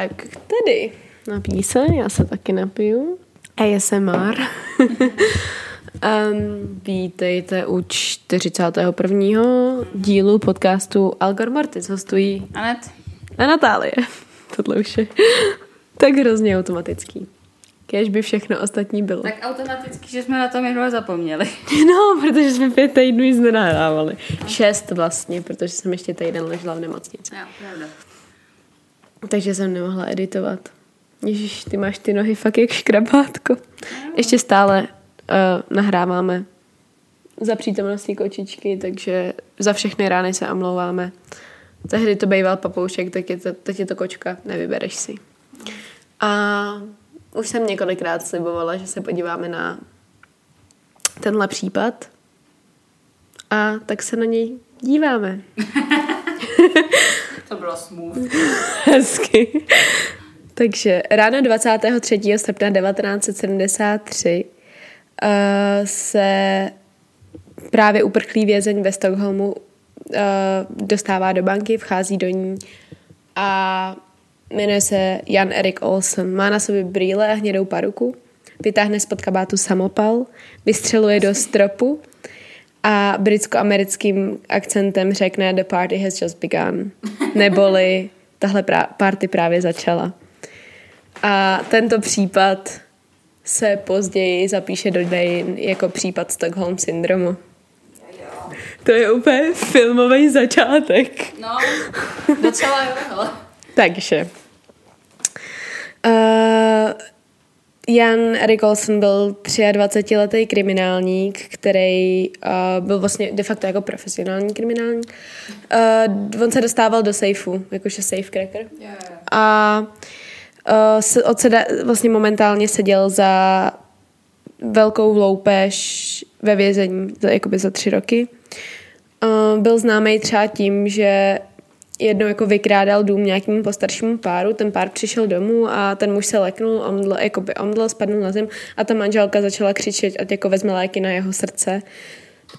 Tak tedy, napí se, já se taky napiju. ASMR. um, vítejte u 41. dílu podcastu Algor Mortis. Hostují Anet. a Natálie. Tohle už je tak hrozně automatický. Kéž by všechno ostatní bylo. Tak automaticky, že jsme na to minule zapomněli. No, protože jsme pět týdnů nic nenahrávali. Šest vlastně, protože jsem ještě týden ležela v nemocnici. Jo, pravda. Takže jsem nemohla editovat. Ježíš, ty máš ty nohy fakt jak škrabátko. Ještě stále uh, nahráváme za přítomností kočičky, takže za všechny rány se omlouváme. Tehdy to býval papoušek, tak je to, teď je to kočka, nevybereš si. A už jsem několikrát slibovala, že se podíváme na tenhle případ. A tak se na něj díváme. To bylo smooth. Hezky. Takže ráno 23. srpna 1973 uh, se právě uprchlý vězeň ve Stockholmu uh, dostává do banky, vchází do ní a jmenuje se Jan Erik Olsen. Má na sobě brýle a hnědou paruku, vytáhne spod kabátu samopal, vystřeluje do stropu a britsko-americkým akcentem řekne The party has just begun. Neboli tahle party právě začala. A tento případ se později zapíše do dejin jako případ Stockholm syndromu. To je úplně filmový začátek. No, docela jo, hele. Takže. Uh, Jan Erik Olsen byl 23-letý kriminálník, který uh, byl vlastně de facto jako profesionální kriminálník. Uh, on se dostával do sejfu, jakože safecracker. Jo. A uh, se, odseda, vlastně momentálně seděl za velkou loupež ve vězení, za, jakoby za tři roky. Uh, byl známý třeba tím, že jednou jako vykrádal dům nějakému postaršímu páru, ten pár přišel domů a ten muž se leknul, omdl, jakoby omdl, spadnul na zem a ta manželka začala křičet, ať jako vezme léky na jeho srdce,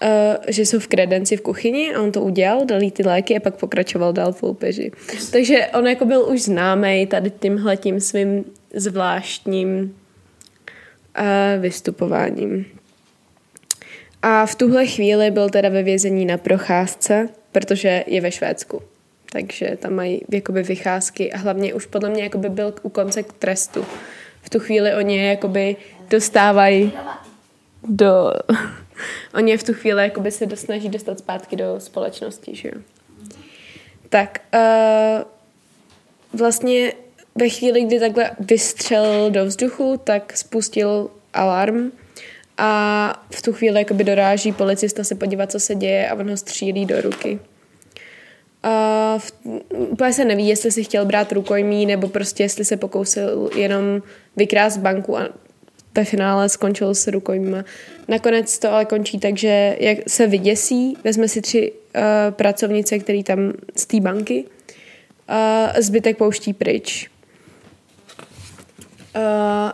uh, že jsou v kredenci v kuchyni a on to udělal, dal jí ty léky a pak pokračoval dál v loupeži. Takže on jako byl už známý tady tímhletím svým zvláštním uh, vystupováním. A v tuhle chvíli byl teda ve vězení na procházce, protože je ve Švédsku. Takže tam mají jakoby vycházky a hlavně už podle mě jakoby byl u konce k trestu. V tu chvíli oni je jakoby dostávají do... oni je v tu chvíli jakoby se snaží dostat zpátky do společnosti, že jo. Tak uh, vlastně ve chvíli, kdy takhle vystřelil do vzduchu, tak spustil alarm a v tu chvíli jakoby doráží policista se podívat, co se děje a on ho střílí do ruky. A v, úplně se neví, jestli si chtěl brát rukojmí, nebo prostě jestli se pokousil jenom vykrást banku a ve finále skončil s rukojmíma. Nakonec to ale končí tak, že jak se vyděsí, vezme si tři uh, pracovnice, který tam z té banky, a zbytek pouští pryč. Uh,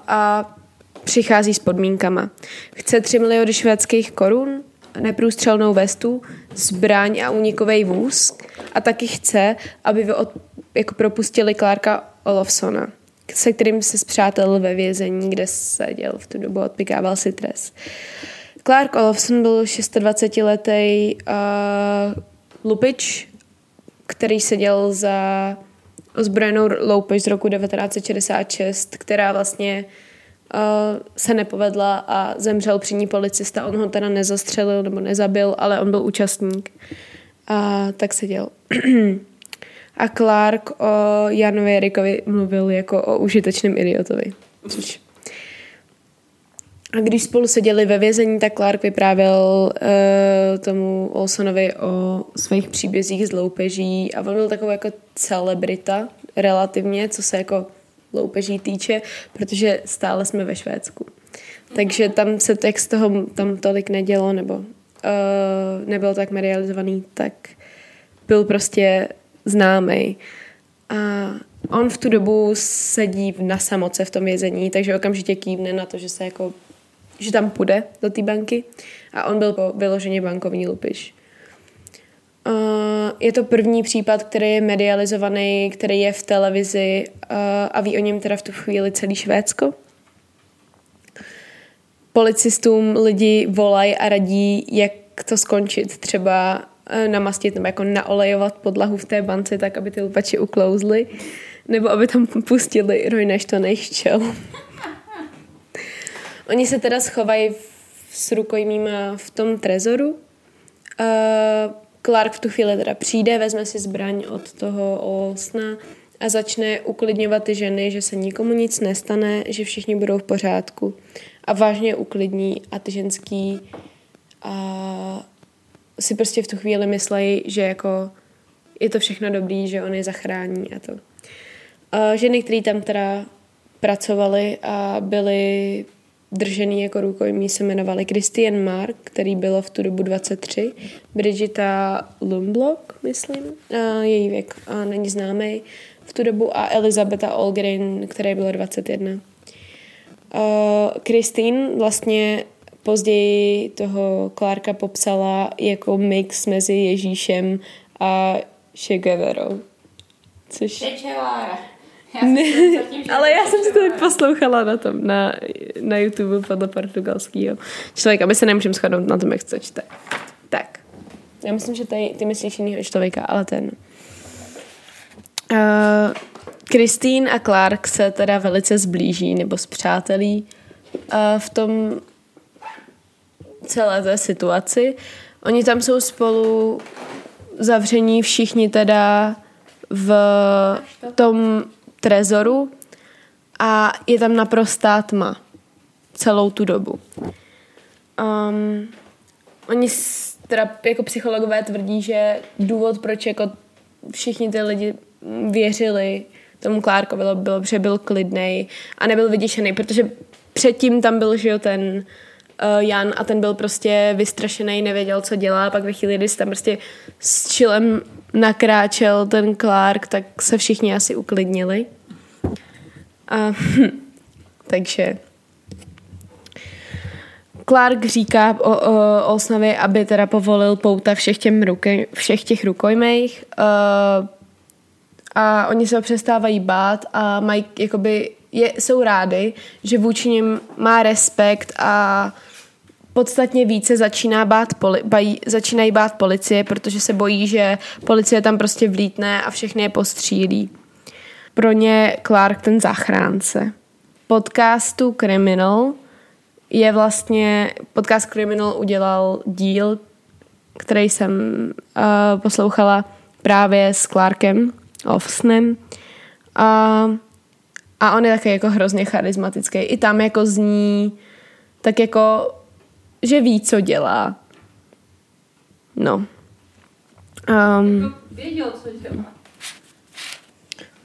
a přichází s podmínkama. Chce 3 miliony švédských korun, neprůstřelnou vestu, zbraň a únikový vůz a taky chce, aby vy od, jako propustili Clarka Olofsona, se kterým se zpřátel ve vězení, kde seděl v tu dobu, odpikával si trest. Clark Olofson byl 26-letý uh, lupič, který seděl za ozbrojenou loupež z roku 1966, která vlastně se nepovedla a zemřel při ní policista. On ho teda nezastřelil nebo nezabil, ale on byl účastník. A tak seděl. a Clark o Janovi Erikovi mluvil jako o užitečném idiotovi. Což a když spolu seděli ve vězení, tak Clark vyprávěl uh, tomu Olsonovi o svých příbězích z loupeží a on byl takový jako celebrita relativně, co se jako loupeží týče, protože stále jsme ve Švédsku. Takže tam se tak z toho tam tolik nedělo, nebo uh, nebyl tak medializovaný, tak byl prostě známý. A on v tu dobu sedí na samoce v tom vězení, takže okamžitě kývne na to, že se jako že tam půjde do té banky a on byl vyloženě bankovní lupič. Uh, je to první případ, který je medializovaný, který je v televizi uh, a ví o něm teda v tu chvíli celý Švédsko. Policistům lidi volají a radí, jak to skončit. Třeba uh, namastit nebo jako naolejovat podlahu v té bance tak, aby ty lupači uklouzly. Nebo aby tam pustili roj neštonej ščel. Oni se teda schovají s rukojmíma v tom trezoru. Uh, Clark v tu chvíli teda přijde, vezme si zbraň od toho Olsna a začne uklidňovat ty ženy, že se nikomu nic nestane, že všichni budou v pořádku. A vážně uklidní a ty ženský a si prostě v tu chvíli myslejí, že jako je to všechno dobrý, že on je zachrání a to. A ženy, které tam teda pracovali a byly držený jako rukojmí se jmenovali Christian Mark, který bylo v tu dobu 23, Brigita Lumblock, myslím, a její věk a není známý v tu dobu, a Elizabeta Olgren, které bylo 21. Christine vlastně později toho Clarka popsala jako mix mezi Ježíšem a Che Guevarou. Což... Já ne, ale já jsem si to teď poslouchala na tom, na, na YouTube podle portugalského člověka. My se nemůžeme shodnout na tom, jak to čte. Tak. Já myslím, že tady, ty myslíš jinýho člověka, ale ten. Uh, Christine a Clark se teda velice zblíží nebo zpřátelí uh, v tom celé té situaci. Oni tam jsou spolu zavření všichni teda v tom trezoru a je tam naprostá tma celou tu dobu. Um, oni teda jako psychologové tvrdí, že důvod, proč jako všichni ty lidi věřili tomu Clarkovi, bylo, bylo, že byl klidnej a nebyl vyděšený, protože předtím tam byl, že jo, ten uh, Jan a ten byl prostě vystrašený, nevěděl, co dělá, pak ve chvíli, kdy tam prostě s čilem nakráčel ten Clark, tak se všichni asi uklidnili. A, takže Clark říká o, o Olsnovi, aby teda povolil pouta všech, těm ruky, všech těch rukojmejch uh, a oni se ho přestávají bát a mají, jakoby, je, jsou rádi, že vůči nim má respekt a podstatně více začíná bát poli, bají, začínají bát policie, protože se bojí, že policie tam prostě vlítne a všechny je postřílí. Pro ně Clark ten zachránce. Podcastu Criminal je vlastně, podcast Criminal udělal díl, který jsem uh, poslouchala právě s Clarkem Offsnem. A, a on je taky jako hrozně charismatický. I tam jako zní tak jako že ví, co dělá. No. Um, Věděl, co dělá.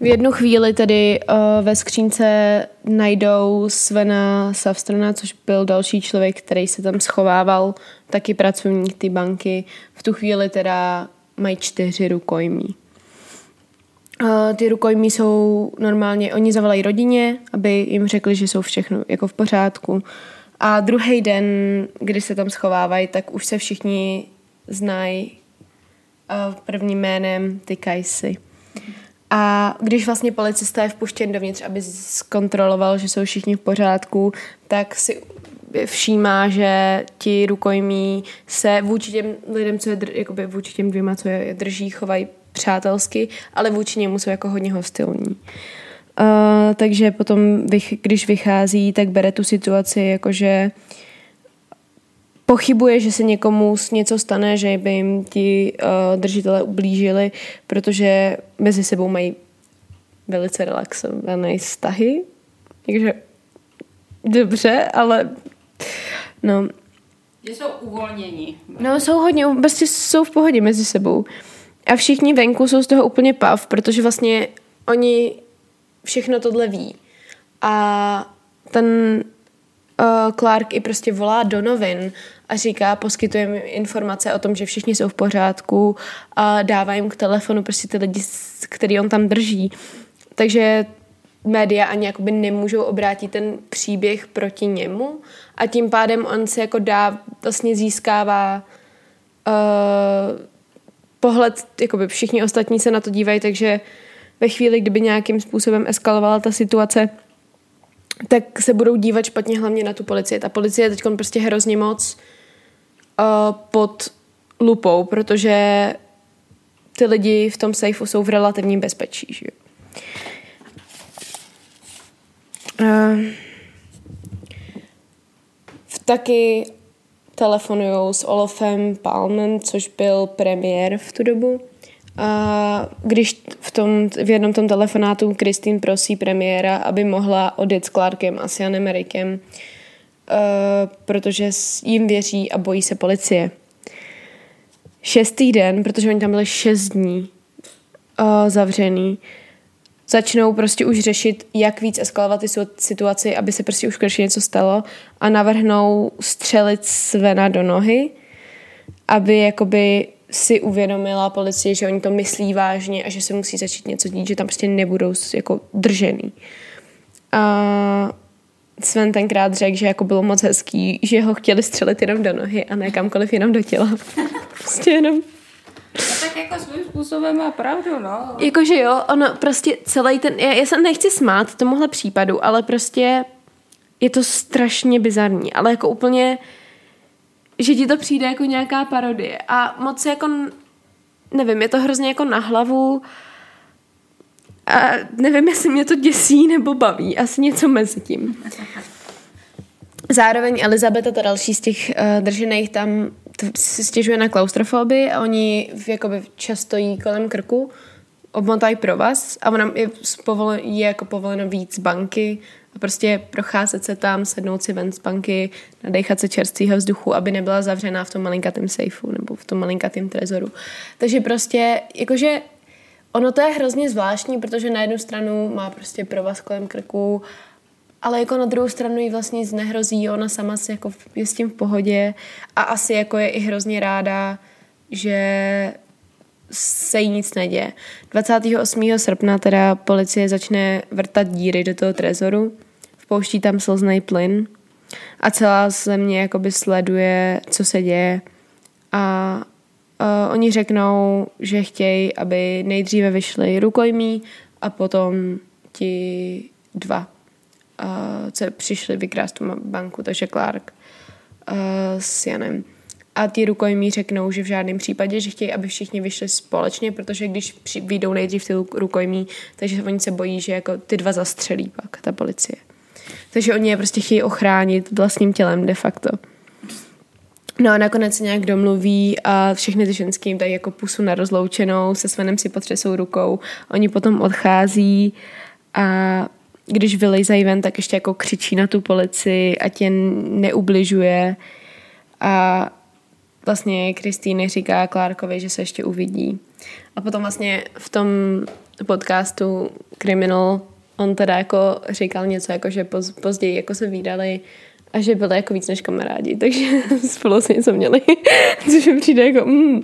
V jednu chvíli tedy uh, ve skřínce najdou Svena Savstrona, což byl další člověk, který se tam schovával, taky pracovník ty banky. V tu chvíli teda mají čtyři rukojmí. Uh, ty rukojmí jsou normálně, oni zavolají rodině, aby jim řekli, že jsou všechno jako v pořádku. A druhý den, kdy se tam schovávají, tak už se všichni znají uh, prvním jménem týkají si. A když vlastně policista je vpuštěn dovnitř, aby zkontroloval, že jsou všichni v pořádku, tak si všímá, že ti rukojmí se vůči těm lidem, co je, jakoby vůči těm dvěma, co je drží, chovají přátelsky, ale vůči němu jsou jako hodně hostilní. Uh, takže potom, když vychází, tak bere tu situaci jakože pochybuje, že se někomu něco stane, že by jim ti uh, držitelé ublížili, protože mezi sebou mají velice relaxované vztahy. Takže dobře, ale no. Že jsou uvolnění. No, jsou hodně, prostě jsou v pohodě mezi sebou. A všichni venku jsou z toho úplně pav, protože vlastně oni všechno tohle ví. A ten uh, Clark i prostě volá do novin a říká, poskytuje informace o tom, že všichni jsou v pořádku a dává jim k telefonu prostě ty lidi, který on tam drží. Takže média ani jakoby nemůžou obrátit ten příběh proti němu a tím pádem on se jako dá, vlastně získává uh, pohled, jakoby všichni ostatní se na to dívají, takže ve chvíli, kdyby nějakým způsobem eskalovala ta situace, tak se budou dívat špatně hlavně na tu policii. Ta policie je teď prostě hrozně moc uh, pod lupou, protože ty lidi v tom sejfu jsou v relativním bezpečí. Že? Uh, taky telefonují s Olofem Palmem, což byl premiér v tu dobu. A když v, tom, v jednom tom telefonátu Kristýn prosí premiéra, aby mohla odjet s Clarkem a s Janem Erikem, uh, protože jim věří a bojí se policie. Šestý den, protože oni tam byli šest dní uh, zavřený, začnou prostě už řešit, jak víc eskalovat ty situaci, aby se prostě už konečně něco stalo a navrhnou střelit Svena do nohy, aby jakoby si uvědomila policie, že oni to myslí vážně a že se musí začít něco dít, že tam prostě nebudou jako držený. A Sven tenkrát řekl, že jako bylo moc hezký, že ho chtěli střelit jenom do nohy a ne kamkoliv jenom do těla. prostě jenom tak jako svým způsobem má pravdu, no. Jakože jo, ono prostě celý ten, já, já se nechci smát tomuhle případu, ale prostě je to strašně bizarní, ale jako úplně, že ti to přijde jako nějaká parodie. A moc jako, nevím, je to hrozně jako na hlavu. A nevím, jestli mě to děsí nebo baví, asi něco mezi tím. Zároveň Elizabeta, ta další z těch uh, držených, tam si stěžuje na klaustrofobii a oni jakoby často jí kolem krku, obmotají pro vás a ona je, je jako povoleno víc banky a prostě procházet se tam, sednout si ven z banky, nadechat se čerstvého vzduchu, aby nebyla zavřená v tom malinkatém sejfu nebo v tom malinkatém trezoru. Takže prostě, jakože ono to je hrozně zvláštní, protože na jednu stranu má prostě pro vás kolem krku ale jako na druhou stranu jí vlastně nic nehrozí, ona sama si jako je s tím v pohodě a asi jako je i hrozně ráda, že se jí nic neděje. 28. srpna teda policie začne vrtat díry do toho trezoru, vpouští tam slzný plyn a celá země jakoby sleduje, co se děje a uh, oni řeknou, že chtějí, aby nejdříve vyšli rukojmí a potom ti dva uh, co přišli vykrást tu banku, takže Clark uh, s Janem. A ty rukojmí řeknou, že v žádném případě, že chtějí, aby všichni vyšli společně, protože když při, vyjdou nejdřív ty rukojmí, takže oni se bojí, že jako ty dva zastřelí pak ta policie. Takže oni je prostě chtějí ochránit vlastním tělem de facto. No a nakonec se nějak domluví a všechny ty ženský jim dají jako pusu na rozloučenou, se Svenem si potřesou rukou, oni potom odchází a když vylejzají ven, tak ještě jako křičí na tu policii, ať je neubližuje a vlastně Kristýny říká Clarkovi, že se ještě uvidí. A potom vlastně v tom podcastu Criminal on teda jako říkal něco, jako že poz, později jako se výdali a že byli jako víc než kamarádi, takže spolu se něco měli, což mi přijde jako mm,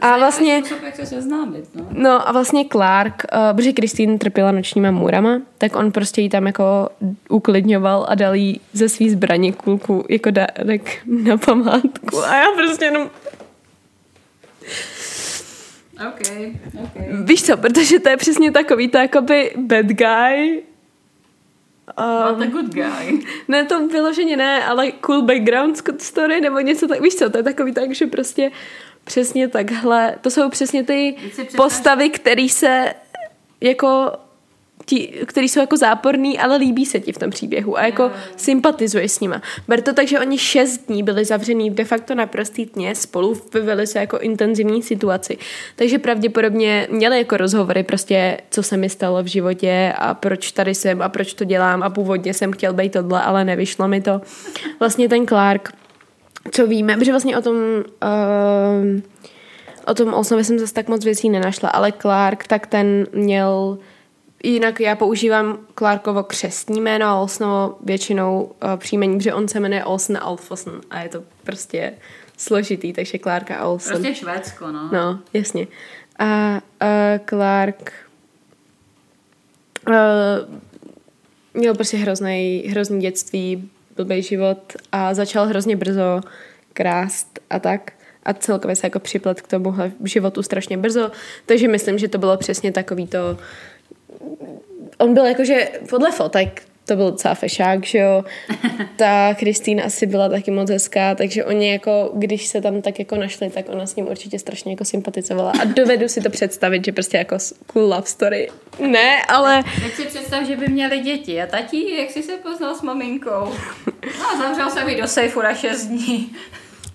a vlastně... jak se seznámit, no. no a vlastně Clark, uh, protože Kristýn trpěla nočníma můrama, tak on prostě jí tam jako uklidňoval a dal jí ze svý zbraně kulku jako dárek na památku. A já prostě jenom... Okay, okay. Víš co, protože to je přesně takový to jakoby bad guy, Um, Not a good guy. Ne, to vyloženě ne, ale cool background story nebo něco tak, víš co, to je takový tak, že prostě Přesně takhle. To jsou přesně ty postavy, které se jako ti, který jsou jako záporný, ale líbí se ti v tom příběhu a jako no. sympatizuješ s nima. Ber to tak, že oni šest dní byli zavřený de facto na prostý tně spolu ve velice jako intenzivní situaci. Takže pravděpodobně měli jako rozhovory prostě, co se mi stalo v životě a proč tady jsem a proč to dělám a původně jsem chtěl být tohle, ale nevyšlo mi to. Vlastně ten Clark co víme, protože vlastně o tom uh, o tom Olsonovi jsem zase tak moc věcí nenašla, ale Clark, tak ten měl jinak já používám Clarkovo křestní jméno a Olsonovo většinou uh, příjmení, protože on se jmenuje Olson Alfoson a je to prostě složitý, takže Clark a Olson. Prostě Švédsko, no. No, jasně. A uh, Clark uh, měl prostě hrozný, hrozný dětství, blbý život a začal hrozně brzo krást a tak. a celkově se jako připlet k tomuhle životu strašně brzo, takže myslím, že to bylo přesně takový to, on byl jakože podle fotek to byl docela fešák, že jo. Ta Kristýna asi byla taky moc hezká, takže oni jako, když se tam tak jako našli, tak ona s ním určitě strašně jako sympatizovala. A dovedu si to představit, že prostě jako cool love story. Ne, ale... Jak si představ, že by měli děti. A tati, jak jsi se poznal s maminkou? No, zavřel jsem ji do sejfu na 6 dní.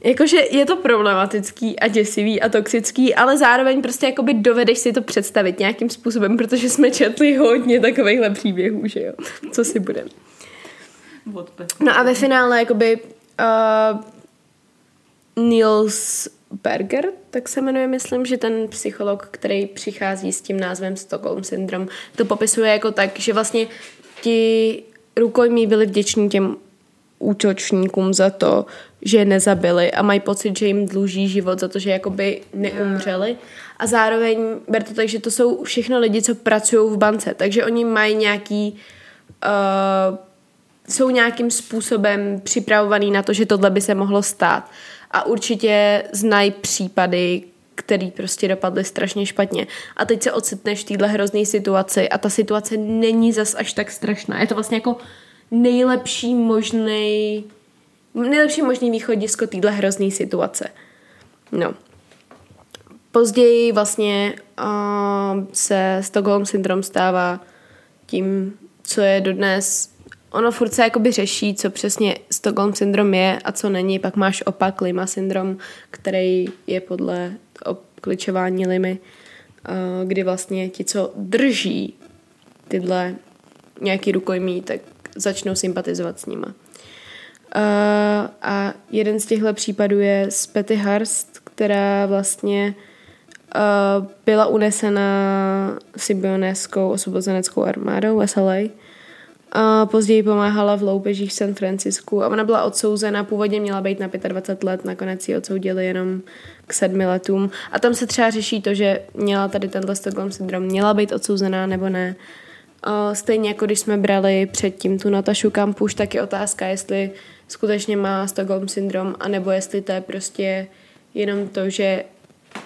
Jakože je to problematický a děsivý a toxický, ale zároveň prostě jakoby dovedeš si to představit nějakým způsobem, protože jsme četli hodně takovýchhle příběhů, že jo. Co si budem. No a ve finále jakoby uh, Niels Berger, tak se jmenuje, myslím, že ten psycholog, který přichází s tím názvem Stockholm syndrom, to popisuje jako tak, že vlastně ti rukojmí byli vděční těm útočníkům za to, že je nezabili a mají pocit, že jim dluží život za to, že jakoby neumřeli. A zároveň ber to tak, že to jsou všechno lidi, co pracují v bance, takže oni mají nějaký uh, jsou nějakým způsobem připravovaný na to, že tohle by se mohlo stát. A určitě znají případy, který prostě dopadly strašně špatně. A teď se ocitneš v téhle hrozné situaci a ta situace není zas až tak strašná. Je to vlastně jako nejlepší možný nejlepší možný východisko téhle hrozný situace. No. Později vlastně uh, se Stockholm syndrom stává tím, co je dodnes ono furt se jakoby řeší, co přesně Stockholm syndrom je a co není. Pak máš opak Lima syndrom, který je podle obkličování Limy, kdy vlastně ti, co drží tyhle nějaký rukojmí, tak začnou sympatizovat s nima. Uh, a jeden z těchto případů je z Petty Harst, která vlastně uh, byla unesena symbionéskou osvobozeneckou armádou SLA. A později pomáhala v loupežích v San Francisku a ona byla odsouzena, původně měla být na 25 let, nakonec ji odsoudili jenom k sedmi letům. A tam se třeba řeší to, že měla tady tenhle Stockholm syndrom, měla být odsouzená nebo ne. Stejně jako když jsme brali předtím tu Natašu Kampuš, tak je otázka, jestli skutečně má Stockholm syndrom, anebo jestli to je prostě jenom to, že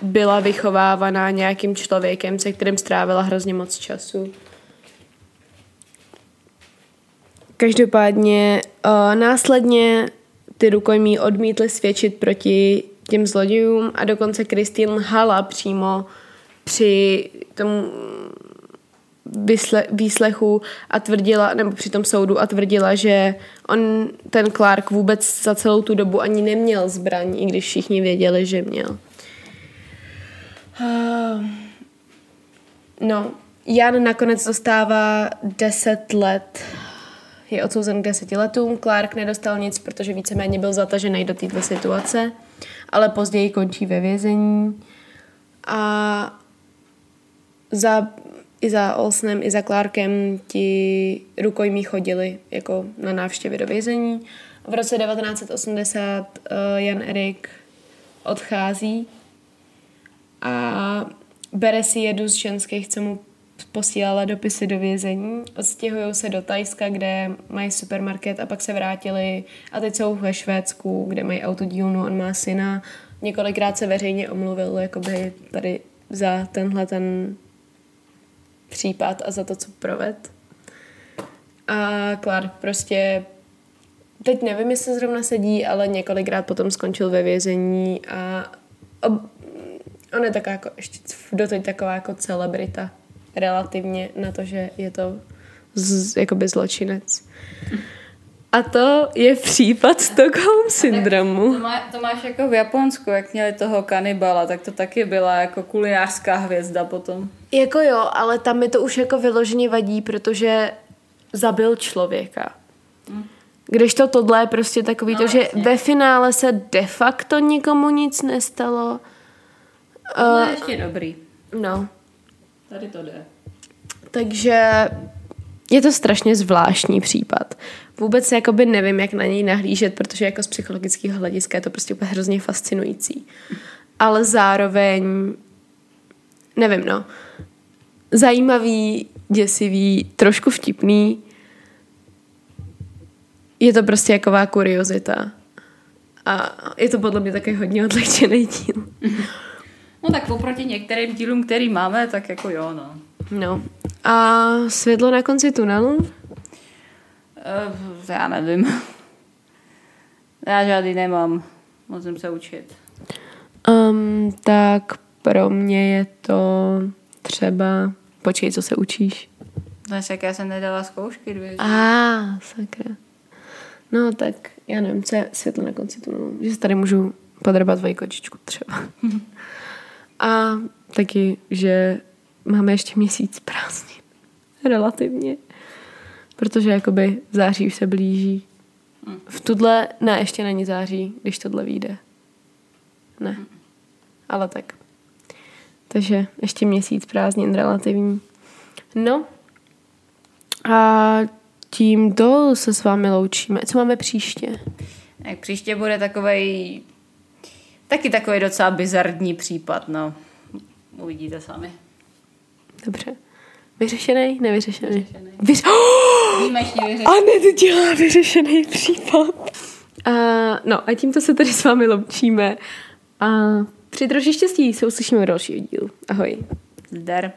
byla vychovávaná nějakým člověkem, se kterým strávila hrozně moc času. Každopádně uh, následně ty rukojmí odmítly svědčit proti těm zlodějům a dokonce Kristýn lhala přímo při tom vysle, výslechu a tvrdila, nebo při tom soudu a tvrdila, že on, ten Clark vůbec za celou tu dobu ani neměl zbraň, i když všichni věděli, že měl. Uh, no, Jan nakonec dostává 10 let je odsouzen k deseti letům. Clark nedostal nic, protože víceméně byl zatažený do této situace, ale později končí ve vězení. A za i za Olsnem, i za Clarkem ti rukojmí chodili jako na návštěvy do vězení. V roce 1980 uh, eh, Jan Erik odchází a bere si jedu z ženských, co mu posílala dopisy do vězení. Odstěhují se do Tajska, kde mají supermarket a pak se vrátili a teď jsou ve Švédsku, kde mají autodílnu, on má syna. Několikrát se veřejně omluvil jakoby tady za tenhle ten případ a za to, co proved. A Clark prostě teď nevím, jestli zrovna sedí, ale několikrát potom skončil ve vězení a ob, on je taková jako ještě doteď taková jako celebrita relativně na to, že je to z, jakoby zločinec. A to je případ Stockholm syndromu. To, má, to máš jako v Japonsku, jak měli toho kanibala, tak to taky byla jako kulinářská hvězda potom. Jako jo, ale tam mi to už jako vyloženě vadí, protože zabil člověka. Hmm. Když to tohle je prostě takový no, to, že jasně. ve finále se de facto nikomu nic nestalo. To je uh, ještě dobrý. No. Tady to jde. Takže je to strašně zvláštní případ. Vůbec jakoby nevím, jak na něj nahlížet, protože jako z psychologického hlediska je to prostě úplně hrozně fascinující. Ale zároveň nevím, no. Zajímavý, děsivý, trošku vtipný. Je to prostě jaková kuriozita. A je to podle mě taky hodně odlehčený díl. No tak oproti některým dílům, který máme, tak jako jo, no. No. A světlo na konci tunelu? Uh, já nevím. Já žádný nemám. Musím se učit. Um, tak pro mě je to třeba... Počkej, co se učíš? No jak já jsem nedala zkoušky dvě. A, ah, sakra. No tak, já nevím, co je světlo na konci tunelu. Že si tady můžu podrbat tvoji kočičku třeba. A taky, že máme ještě měsíc prázdnin. Relativně. Protože jakoby září už se blíží. V tuhle, ne, ještě není září, když tohle vyjde. Ne. Ale tak. Takže ještě měsíc prázdnin relativní. No. A tímto se s vámi loučíme. Co máme příště? Tak příště bude takovej taky takový docela bizardní případ, no. Uvidíte sami. Dobře. Vyřešený? Nevyřešený? Vyřešený. Vyř... Výjimečně vyřešený. A ne, to dělá vyřešený případ. A, no a tímto se tady s vámi loučíme. A při troši štěstí se uslyšíme v dalšího dílu. Ahoj. Zdar.